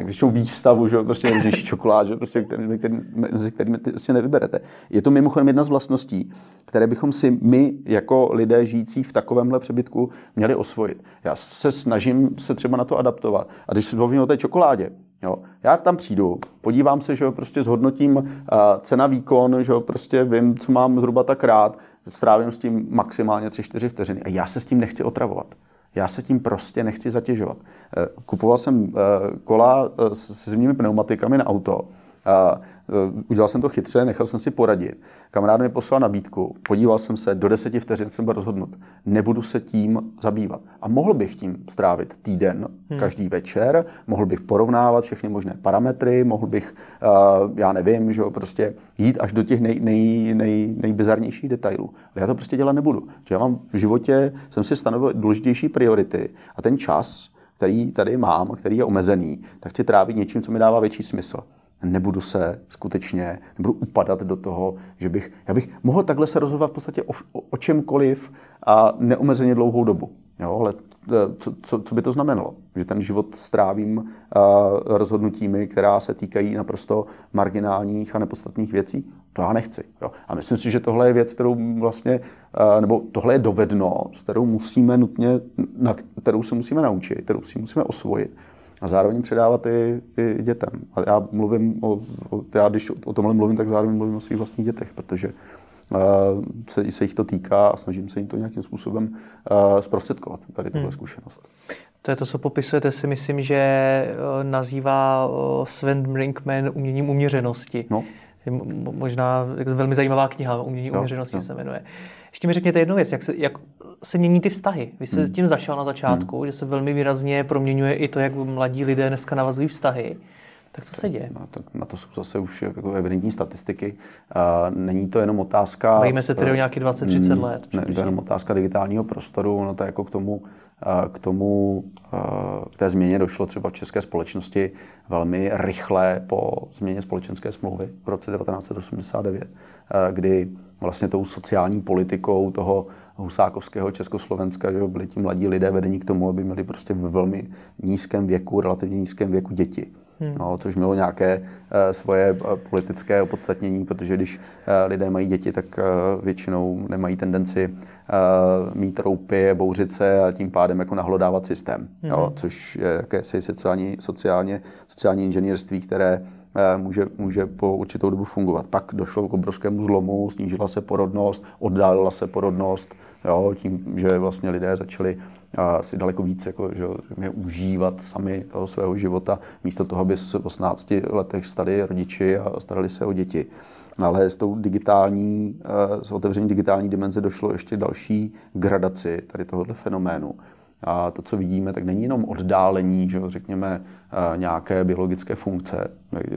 když výstavu, že prostě nejrůznější čokolád, že prostě, který, který, mezi kterými si nevyberete. Je to mimochodem jedna z vlastností, které bychom si my jako lidé žijící v takovémhle přebytku měli osvojit. Já se snažím se třeba na to adaptovat. A když se bavím o té čokoládě, Jo. Já tam přijdu, podívám se, že jo, prostě zhodnotím uh, cena výkon, že jo, prostě vím, co mám zhruba tak rád, strávím s tím maximálně 3-4 vteřiny a já se s tím nechci otravovat. Já se tím prostě nechci zatěžovat. Eh, kupoval jsem eh, kola s zimními pneumatikami na auto Eh, udělal jsem to chytře, nechal jsem si poradit. Kamarád mi poslal nabídku, podíval jsem se, do deseti vteřin jsem byl rozhodnut. Nebudu se tím zabývat. A mohl bych tím strávit týden, hmm. každý večer, mohl bych porovnávat všechny možné parametry, mohl bych, uh, já nevím, že prostě jít až do těch nej, nej, nej, nejbizarnějších detailů. Ale já to prostě dělat nebudu. Že já mám v životě, jsem si stanovil důležitější priority a ten čas, který tady mám, který je omezený, tak chci trávit něčím, co mi dává větší smysl nebudu se skutečně, nebudu upadat do toho, že bych, já bych mohl takhle se rozhodovat v podstatě o, o, o čemkoliv a neomezeně dlouhou dobu. Jo, ale e, co, co, co by to znamenalo? Že ten život strávím uh, rozhodnutími, která se týkají naprosto marginálních a nepodstatných věcí? To já nechci. Jo. A myslím si, že tohle je věc, kterou vlastně, uh, nebo tohle je dovednost, kterou musíme nutně, na kterou se musíme naučit, kterou si musíme osvojit a zároveň předávat i, i dětem. A já mluvím o, o, já když o tomhle mluvím, tak zároveň mluvím o svých vlastních dětech, protože uh, se, se jich to týká a snažím se jim to nějakým způsobem uh, zprostředkovat, tady tuhle hmm. zkušenost. To je to, co popisujete, si myslím, že nazývá Sven Brinkman uměním uměřenosti. No. Možná velmi zajímavá kniha, Umění uměřenosti se jmenuje. Ještě mi řekněte jednu věc, jak se, jak se mění ty vztahy. Vy jste hmm. tím začal na začátku, hmm. že se velmi výrazně proměňuje i to, jak mladí lidé dneska navazují vztahy. Tak co se děje? No, to, na to jsou zase už jako evidentní statistiky. Uh, není to jenom otázka... Bavíme se tedy o nějakých 20-30 hmm, let. Ne, to je jenom otázka digitálního prostoru. No to je jako k tomu, k tomu, k té změně došlo třeba v české společnosti velmi rychle po změně společenské smlouvy v roce 1989, kdy vlastně tou sociální politikou toho husákovského Československa, že byli ti mladí lidé vedení k tomu, aby měli prostě v velmi nízkém věku, relativně nízkém věku děti. Hmm. No, což mělo nějaké uh, svoje uh, politické opodstatnění, protože když uh, lidé mají děti, tak uh, většinou nemají tendenci uh, mít roupy, bouřit se a tím pádem jako nahlodávat systém. Hmm. Jo, což je jakési sociální, sociálně, sociální inženýrství, které Eh, může, může po určitou dobu fungovat. Pak došlo k obrovskému zlomu, snížila se porodnost, oddálila se porodnost, jo, tím, že vlastně lidé začali uh, si daleko víc jako, že, že, užívat sami toho svého života, místo toho, aby v 18 letech stali rodiči a starali se o děti. Ale s tou digitální, uh, s otevřením digitální dimenze došlo ještě další gradaci tady tohohle fenoménu. A to, co vidíme, tak není jenom oddálení, že řekněme, eh, nějaké biologické funkce,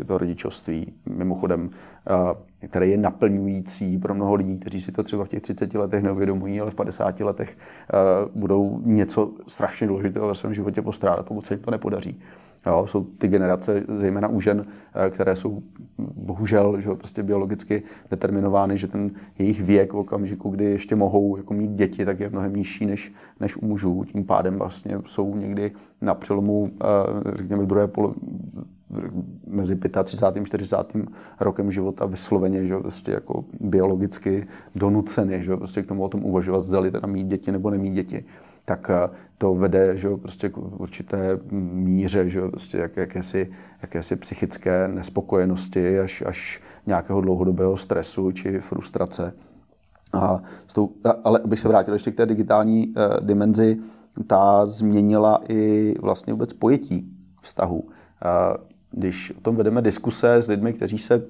to rodičovství, mimochodem, eh, které je naplňující pro mnoho lidí, kteří si to třeba v těch 30 letech neuvědomují, ale v 50 letech eh, budou něco strašně důležitého ve svém životě postrádat, pokud se jim to nepodaří. Jo, jsou ty generace, zejména u žen, eh, které jsou bohužel že prostě biologicky determinovány, že ten jejich věk v okamžiku, kdy ještě mohou jako mít děti, tak je mnohem nižší než, než u mužů. Tím pádem vlastně jsou někdy na přelomu, eh, řekněme, druhé polo, mezi 35. a 40. rokem života vysloveně, že prostě jako biologicky donuceny, že prostě k tomu o tom uvažovat, zdali teda mít děti nebo nemít děti tak eh, to vede že prostě k určité míře že prostě jak, jakési, jakési psychické nespokojenosti až, až nějakého dlouhodobého stresu či frustrace. A tou, ale abych se vrátil ještě k té digitální uh, dimenzi, ta změnila i vlastně vůbec pojetí vztahu. Uh, když o tom vedeme diskuse s lidmi, kteří se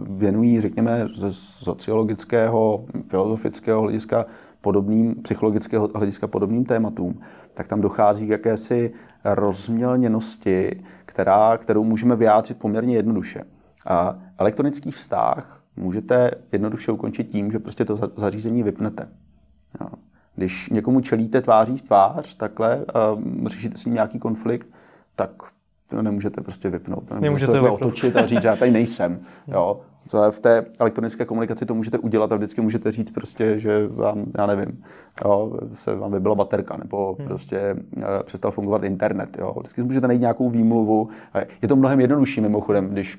věnují, řekněme, ze sociologického, filozofického hlediska podobným, psychologického hlediska podobným tématům, tak tam dochází k jakési rozmělněnosti, která, kterou můžeme vyjádřit poměrně jednoduše. A elektronický vztah můžete jednoduše ukončit tím, že prostě to zařízení vypnete. Jo. Když někomu čelíte tváří v tvář, takhle, a řešíte si nějaký konflikt, tak to nemůžete prostě vypnout. Nemůžete, nemůžete vypnout. otočit a říct, že já tady nejsem. Jo. V té elektronické komunikaci to můžete udělat a vždycky můžete říct prostě, že vám, já nevím, jo, se vám vybila baterka nebo hmm. prostě uh, přestal fungovat internet. Jo. Vždycky můžete najít nějakou výmluvu. Je to mnohem jednodušší mimochodem, když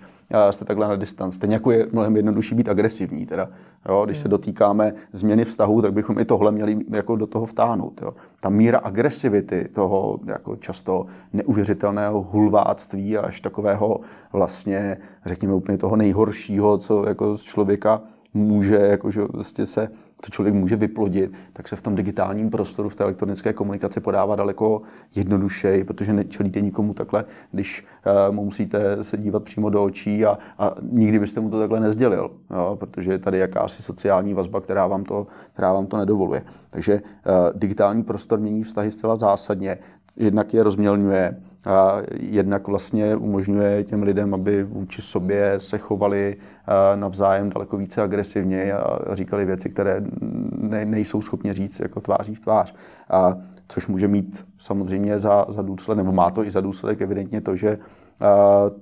jste takhle na distanc. Stejně jako je mnohem jednodušší být agresivní. Teda, jo, když se hmm. dotýkáme změny vztahu, tak bychom i tohle měli jako do toho vtáhnout. Jo. Ta míra agresivity toho jako často neuvěřitelného hulváctví až takového vlastně, řekněme úplně toho nejhoršího, co jako z člověka může jakože vlastně se to člověk může vyplodit, tak se v tom digitálním prostoru, v té elektronické komunikaci podává daleko jednodušeji, protože nečelíte nikomu takhle, když uh, mu musíte se dívat přímo do očí a, a nikdy byste mu to takhle nezdělil, jo, protože je tady jakási sociální vazba, která vám to, která vám to nedovoluje. Takže uh, digitální prostor mění vztahy zcela zásadně, jednak je rozmělňuje, a jednak vlastně umožňuje těm lidem, aby vůči sobě se chovali navzájem daleko více agresivně a říkali věci, které nejsou schopni říct jako tváří v tvář. A což může mít samozřejmě za, za důsledek, nebo má to i za důsledek evidentně to, že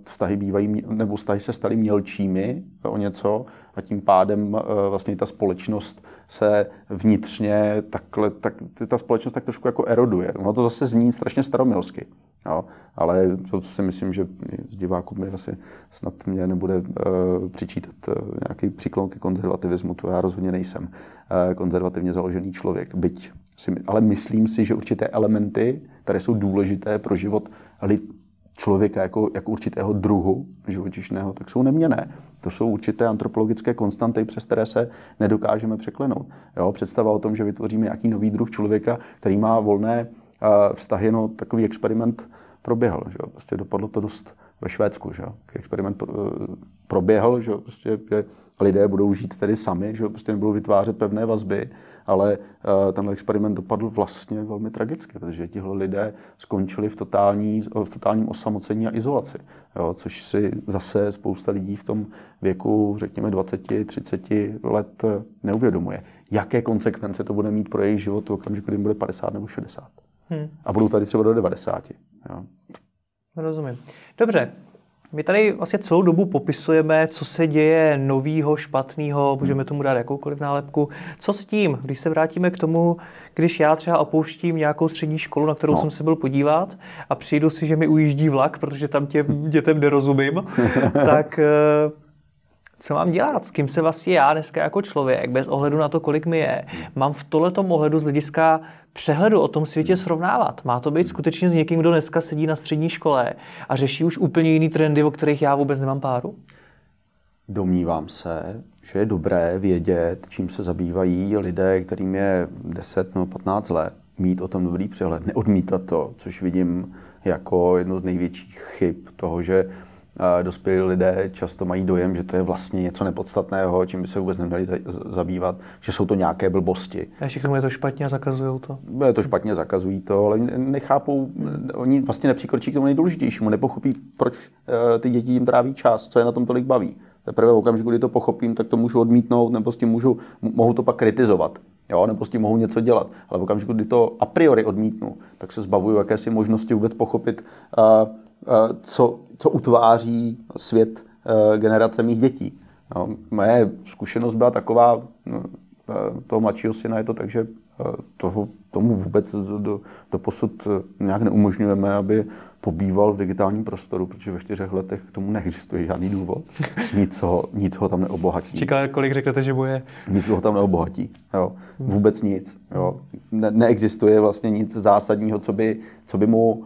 vztahy bývají, nebo vztahy se staly mělčími o něco a tím pádem vlastně ta společnost se vnitřně takhle, tak, ta společnost tak trošku jako eroduje. Ono to zase zní strašně staromilsky. Jo? Ale to si myslím, že z diváků mi asi snad mě nebude uh, přičítat uh, nějaký příklon ke konzervativismu, to já rozhodně nejsem uh, konzervativně založený člověk. Byť si, ale myslím si, že určité elementy, které jsou důležité pro život lid, člověka jako, jako určitého druhu živočišného, tak jsou neměné. To jsou určité antropologické konstanty, přes které se nedokážeme překlenout. Jo, představa o tom, že vytvoříme nějaký nový druh člověka, který má volné vztahy, no takový experiment proběhl. Že? Prostě dopadlo to dost ve Švédsku. Že? Experiment eh, proběhl, že? Prostě, že lidé budou žít tedy sami, že prostě nebudou vytvářet pevné vazby, ale uh, ten experiment dopadl vlastně velmi tragicky, protože tihle lidé skončili v, totální, v totálním osamocení a izolaci, jo, což si zase spousta lidí v tom věku, řekněme 20-30 let neuvědomuje. Jaké konsekvence to bude mít pro jejich život v okamžiku, kdy jim bude 50 nebo 60. Hmm. A budou tady třeba do 90. Jo. Rozumím. Dobře, my tady vlastně celou dobu popisujeme, co se děje novýho, špatného, můžeme tomu dát jakoukoliv nálepku. Co s tím, když se vrátíme k tomu, když já třeba opouštím nějakou střední školu, na kterou no. jsem se byl podívat a přijdu si, že mi ujíždí vlak, protože tam těm dětem nerozumím, tak eh, co mám dělat, s kým se vlastně já dneska jako člověk, bez ohledu na to, kolik mi je, mám v tohletom ohledu z hlediska přehledu o tom světě srovnávat. Má to být skutečně s někým, kdo dneska sedí na střední škole a řeší už úplně jiný trendy, o kterých já vůbec nemám páru? Domnívám se, že je dobré vědět, čím se zabývají lidé, kterým je 10 nebo 15 let, mít o tom dobrý přehled, neodmítat to, což vidím jako jedno z největších chyb toho, že dospělí lidé často mají dojem, že to je vlastně něco nepodstatného, čím by se vůbec neměli zabývat, že jsou to nějaké blbosti. A ještě k tomu je to špatně a zakazují to. Je to špatně, zakazují to, ale nechápou, oni vlastně nepřikročí k tomu nejdůležitějšímu, nepochopí, proč eh, ty děti jim tráví čas, co je na tom tolik baví. Teprve v okamžiku, kdy to pochopím, tak to můžu odmítnout, nebo s tím můžu, mohu to pak kritizovat. Jo, nebo s tím mohu něco dělat. Ale v okamžiku, kdy to a priori odmítnu, tak se zbavuju jakési možnosti vůbec pochopit, uh, co, co utváří svět generace mých dětí. No, moje zkušenost byla taková, no, toho mladšího syna je to tak, že toho, tomu vůbec do, do, do posud nějak neumožňujeme, aby pobýval v digitálním prostoru, protože ve čtyřech letech k tomu neexistuje žádný důvod. Nic ho, nic ho tam neobohatí. Čeká, kolik řeknete, že bude? Nic ho tam neobohatí. Jo. Vůbec nic. Jo. Ne, neexistuje vlastně nic zásadního, co by, co by mu,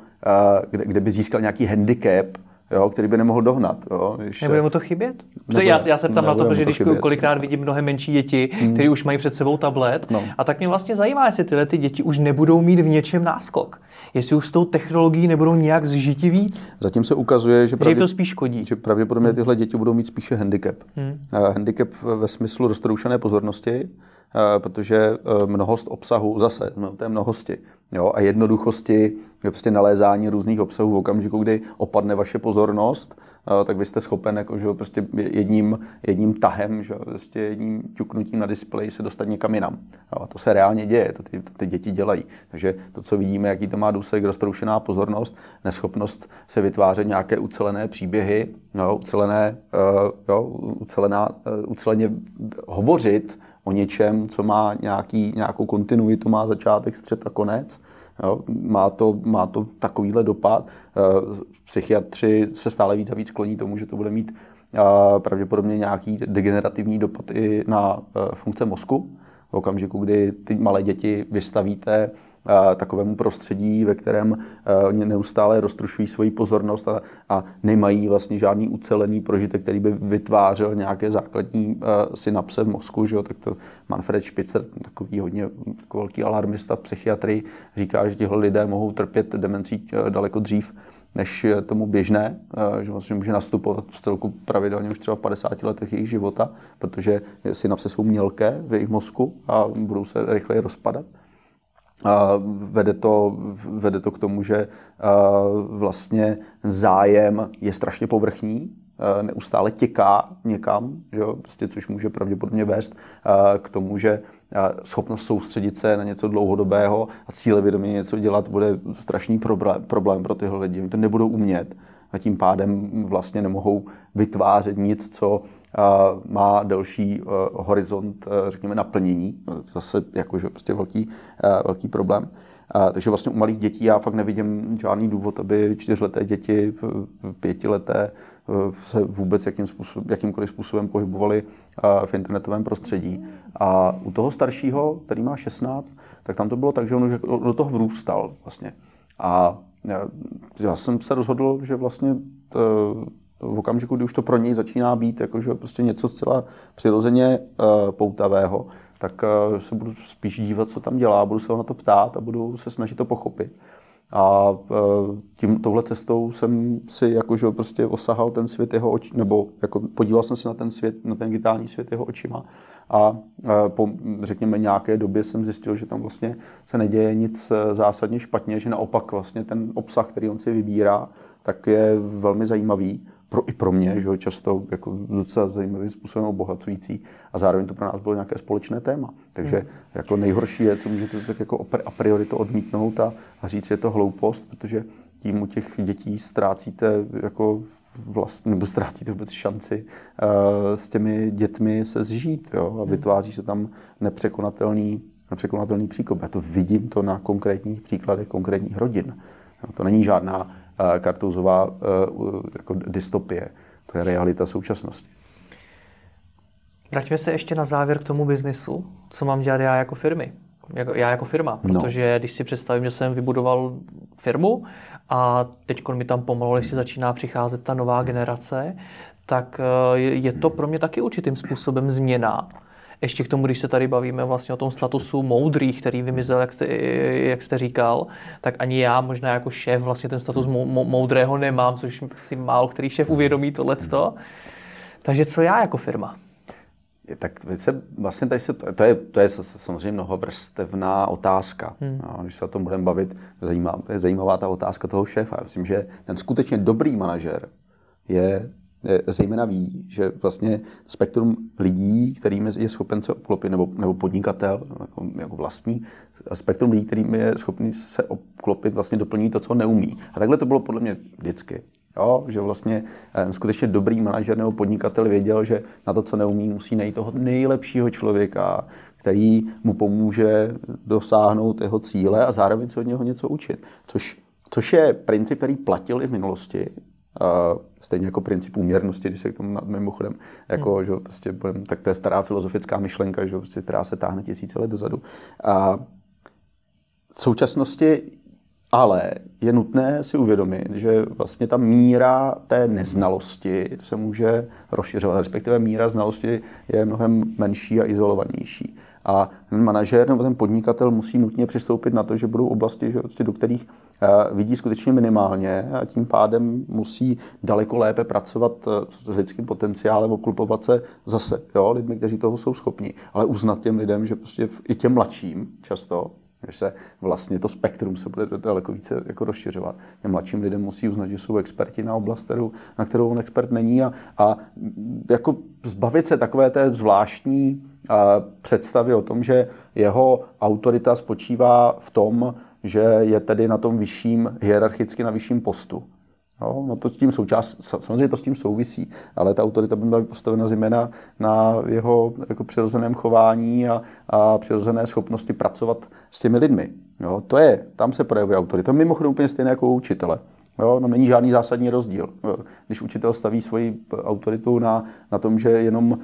kde, kde by získal nějaký handicap, jo, který by nemohl dohnat. Jo. Když nebude mu to chybět? Nebude, já, já se ptám na to, protože když chybět. kolikrát vidím mnohem menší děti, hmm. které už mají před sebou tablet, no. a tak mě vlastně zajímá, jestli tyhle ty děti už nebudou mít v něčem náskok. Jestli už s tou technologií nebudou nějak zžiti víc? Zatím se ukazuje, že, pravdě, že to spíš škodí. Že pravděpodobně hmm. tyhle děti budou mít spíše handicap. Hmm. Uh, handicap ve smyslu roztroušené pozornosti, protože uh, mnohost obsahu, zase, no, je mnohosti, Jo, a jednoduchosti, prostě nalézání různých obsahů v okamžiku, kdy opadne vaše pozornost, tak vy jste schopen jako, že prostě jedním, jedním tahem, že prostě jedním ťuknutím na displeji se dostat někam jinam. Jo, a to se reálně děje, to ty, to ty děti dělají. Takže to, co vidíme, jaký to má důsledek, roztroušená pozornost, neschopnost se vytvářet nějaké ucelené příběhy, jo, ucelené, jo, ucelená, uceleně hovořit o něčem, co má nějaký, nějakou kontinuitu, má začátek, střed a konec. Jo, má, to, má to takovýhle dopad. Eh, psychiatři se stále víc a víc kloní tomu, že to bude mít eh, pravděpodobně nějaký degenerativní dopad i na eh, funkce mozku. V okamžiku, kdy ty malé děti vystavíte takovému prostředí, ve kterém oni neustále roztrušují svoji pozornost a, a nemají vlastně žádný ucelený prožitek, který by vytvářel nějaké základní synapse v mozku, že jo? tak to Manfred Spitzer, takový hodně takový velký alarmista v psychiatrii, říká, že tihle lidé mohou trpět demencí daleko dřív, než tomu běžné, že vlastně může nastupovat v celku pravidelně už třeba v 50 letech jejich života, protože synapse jsou mělké v jejich mozku a budou se rychleji rozpadat. Vede to, vede to k tomu, že vlastně zájem je strašně povrchní, neustále těká někam, že jo? Prostě, což může pravděpodobně vést k tomu, že schopnost soustředit se na něco dlouhodobého a cílevědomě něco dělat bude strašný problém pro tyhle lidi. Oni to nebudou umět a tím pádem vlastně nemohou vytvářet nic, co má delší uh, horizont, uh, řekněme, naplnění. Zase jakože prostě velký, velký problém. Takže vlastně u malých dětí já fakt nevidím žádný důvod, aby čtyřleté děti, pětileté se vůbec jakým způsob, jakýmkoliv způsobem pohybovali v internetovém prostředí. A u toho staršího, který má 16, tak tam to bylo tak, že on do toho vrůstal vlastně. A já jsem se rozhodl, že vlastně v okamžiku, kdy už to pro něj začíná být jakože prostě něco zcela přirozeně uh, poutavého, tak uh, se budu spíš dívat, co tam dělá, budu se ho na to ptát a budu se snažit to pochopit. A tím touhle cestou jsem si jakože prostě osahal ten svět jeho očí, nebo jako podíval jsem se na ten svět, na ten digitální svět jeho očima a uh, po, řekněme, nějaké době jsem zjistil, že tam vlastně se neděje nic zásadně špatně, že naopak vlastně ten obsah, který on si vybírá, tak je velmi zajímavý pro, i pro mě, že často jako docela zajímavým způsobem obohacující a zároveň to pro nás bylo nějaké společné téma. Takže hmm. jako nejhorší je, co můžete tak jako a priori to odmítnout a, a říct, je to hloupost, protože tím u těch dětí ztrácíte jako vlastně, nebo ztrácíte vůbec šanci uh, s těmi dětmi se zžít jo? a hmm. vytváří se tam nepřekonatelný, nepřekonatelný příkop. Já to vidím to na konkrétních příkladech konkrétních rodin. Jo? To není žádná kartouzová eh, jako dystopie. To je realita současnosti. Vraťme se ještě na závěr k tomu biznisu. Co mám dělat já jako firmy? Jako, já jako firma, no. protože no. když si představím, že jsem vybudoval firmu a teď mi tam pomalu, si začíná přicházet ta nová generace, tak eh, je to pro mě taky určitým způsobem změna ještě k tomu, když se tady bavíme vlastně o tom statusu moudrých, který vymizel, jak jste, jak jste říkal, tak ani já možná jako šéf vlastně ten status moudrého nemám, což si málo který šéf uvědomí tohleto. Takže co já jako firma? Tak se, vlastně tady se, to, je, to je samozřejmě mnohovrstevná otázka. Hmm. No, když se o tom budeme bavit, zajímavá, je zajímavá ta otázka toho šéfa. Já myslím, že ten skutečně dobrý manažer je zejména ví, že vlastně spektrum lidí, kterým je schopen se obklopit, nebo, nebo podnikatel jako, jako vlastní, spektrum lidí, kterým je schopný se obklopit, vlastně doplní to, co neumí. A takhle to bylo podle mě vždycky. Jo, že vlastně eh, skutečně dobrý manažer nebo podnikatel věděl, že na to, co neumí, musí najít toho nejlepšího člověka, který mu pomůže dosáhnout jeho cíle a zároveň se od něho něco učit. Což, což je princip, který platil i v minulosti. Uh, stejně jako princip úměrnosti, když se k tomu mimochodem, jako, hmm. že prostě budem, tak to je stará filozofická myšlenka, že prostě, která se táhne tisíce let dozadu. A v současnosti ale je nutné si uvědomit, že vlastně ta míra té neznalosti se může rozšiřovat, respektive míra znalosti je mnohem menší a izolovanější. A ten manažer nebo ten podnikatel musí nutně přistoupit na to, že budou oblasti, že, vlastně do kterých uh, vidí skutečně minimálně a tím pádem musí daleko lépe pracovat uh, s lidským potenciálem, obklopovat se zase jo, lidmi, kteří toho jsou schopni, ale uznat těm lidem, že prostě i těm mladším často když se vlastně to spektrum se bude daleko více jako rozšiřovat. Těm mladším lidem musí uznat, že jsou experti na oblast, kterou, na kterou on expert není a, a jako zbavit se takové té zvláštní a, představy o tom, že jeho autorita spočívá v tom, že je tedy na tom vyšším, hierarchicky na vyšším postu. Jo, no to s tím součást, samozřejmě to s tím souvisí, ale ta autorita by být postavena zejména na jeho jako přirozeném chování a, a přirozené schopnosti pracovat s těmi lidmi. Jo, to je, tam se projevuje autorita. Mimochodem úplně stejné jako u učitele. Jo, no není žádný zásadní rozdíl. Když učitel staví svoji autoritu na, na tom, že jenom uh,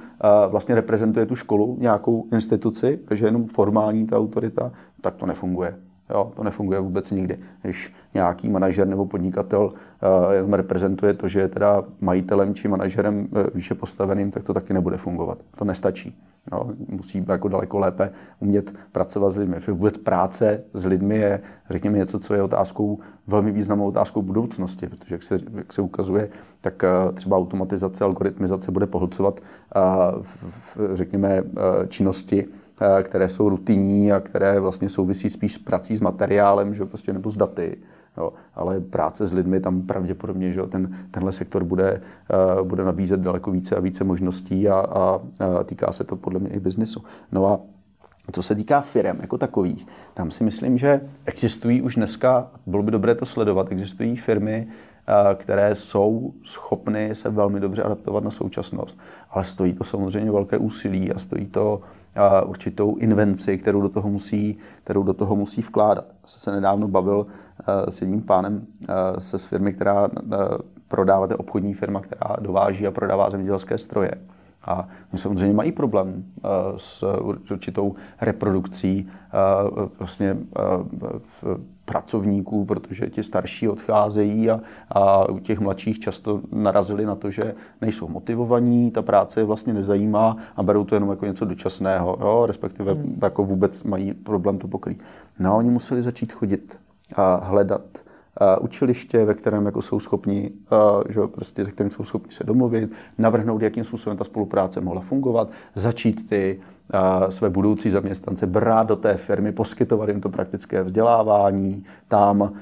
vlastně reprezentuje tu školu, nějakou instituci, takže jenom formální ta autorita, tak to nefunguje. Jo, to nefunguje vůbec nikdy. Když nějaký manažer nebo podnikatel uh, jenom reprezentuje to, že je teda majitelem či manažerem uh, výše postaveným, tak to taky nebude fungovat. To nestačí. Jo, musí jako daleko lépe umět pracovat s lidmi. Vůbec práce s lidmi je, řekněme, něco, co je otázkou, velmi významnou otázkou budoucnosti, protože jak se, jak se ukazuje, tak uh, třeba automatizace, algoritmizace bude pohlcovat, uh, v, v, řekněme, uh, činnosti, které jsou rutinní a které vlastně souvisí spíš s prací s materiálem, že prostě, nebo s daty. Jo, ale práce s lidmi tam pravděpodobně, že ten, tenhle sektor bude, uh, bude nabízet daleko více a více možností a, a, a týká se to podle mě i biznisu. No a co se týká firm jako takových, tam si myslím, že existují už dneska, bylo by dobré to sledovat, existují firmy, eh, které jsou schopny se velmi dobře adaptovat na současnost. Ale stojí to samozřejmě velké úsilí a stojí to určitou invenci, kterou do toho musí, kterou do toho musí vkládat. Jsem se nedávno bavil eh, s jedním pánem se z firmy, která eh, prodává, to obchodní firma, která dováží a prodává zemědělské stroje. A oni samozřejmě mají problém eh, s určitou reprodukcí vlastně pracovníků, protože ti starší odcházejí a, a u těch mladších často narazili na to, že nejsou motivovaní, ta práce je vlastně nezajímá a berou to jenom jako něco dočasného, jo? respektive hmm. jako vůbec mají problém to pokrýt. No a oni museli začít chodit a hledat učiliště, ve kterém jako jsou schopni, že prostě, kterým jsou schopni se domluvit, navrhnout, jakým způsobem ta spolupráce mohla fungovat, začít ty své budoucí zaměstnance brát do té firmy, poskytovat jim to praktické vzdělávání, tam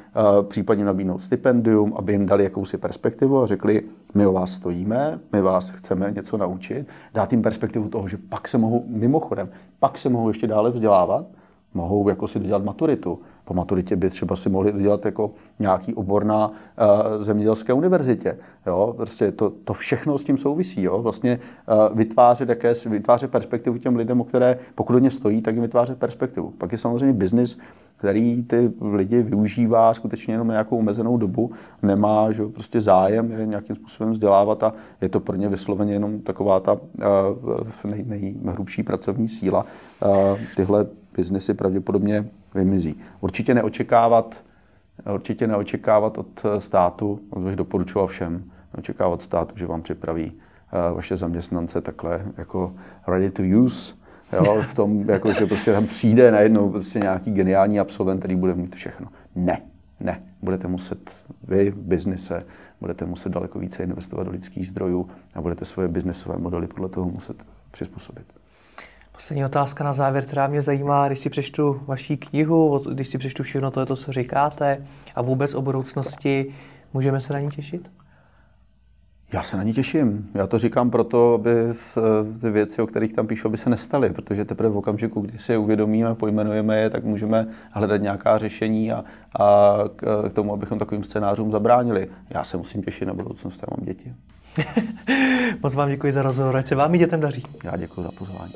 případně nabídnout stipendium, aby jim dali jakousi perspektivu a řekli, my o vás stojíme, my vás chceme něco naučit, dát jim perspektivu toho, že pak se mohou, mimochodem, pak se mohou ještě dále vzdělávat, mohou jako si dodělat maturitu. Po maturitě by třeba si mohli dodělat jako nějaký obor na uh, zemědělské univerzitě. Jo? Prostě to, to všechno s tím souvisí. Jo? Vlastně uh, vytvářet, jaké, vytvářet perspektivu těm lidem, o které pokud ně stojí, tak jim vytvářet perspektivu. Pak je samozřejmě biznis, který ty lidi využívá skutečně jenom nějakou omezenou dobu, nemá že prostě zájem je nějakým způsobem vzdělávat a je to pro ně vysloveně jenom taková ta uh, nej, nejhrubší pracovní síla. Uh, tyhle biznesy pravděpodobně vymizí. Určitě neočekávat, určitě neočekávat od státu, bych doporučoval všem, neočekávat od státu, že vám připraví vaše zaměstnance takhle jako ready to use, jo, v tom, jako, že prostě tam přijde najednou prostě nějaký geniální absolvent, který bude mít všechno. Ne, ne. Budete muset vy v biznise, budete muset daleko více investovat do lidských zdrojů a budete svoje biznesové modely podle toho muset přizpůsobit. Poslední otázka na závěr, která mě zajímá, když si přečtu vaší knihu, když si přečtu všechno to, co říkáte a vůbec o budoucnosti, můžeme se na ní těšit? Já se na ní těším. Já to říkám proto, aby ty věci, o kterých tam píšu, aby se nestaly, protože teprve v okamžiku, kdy si je uvědomíme, pojmenujeme je, tak můžeme hledat nějaká řešení a, a k tomu, abychom takovým scénářům zabránili. Já se musím těšit na budoucnost, já mám děti. Moc vám děkuji za rozhovor, ať se vám i dětem daří. Já děkuji za pozvání.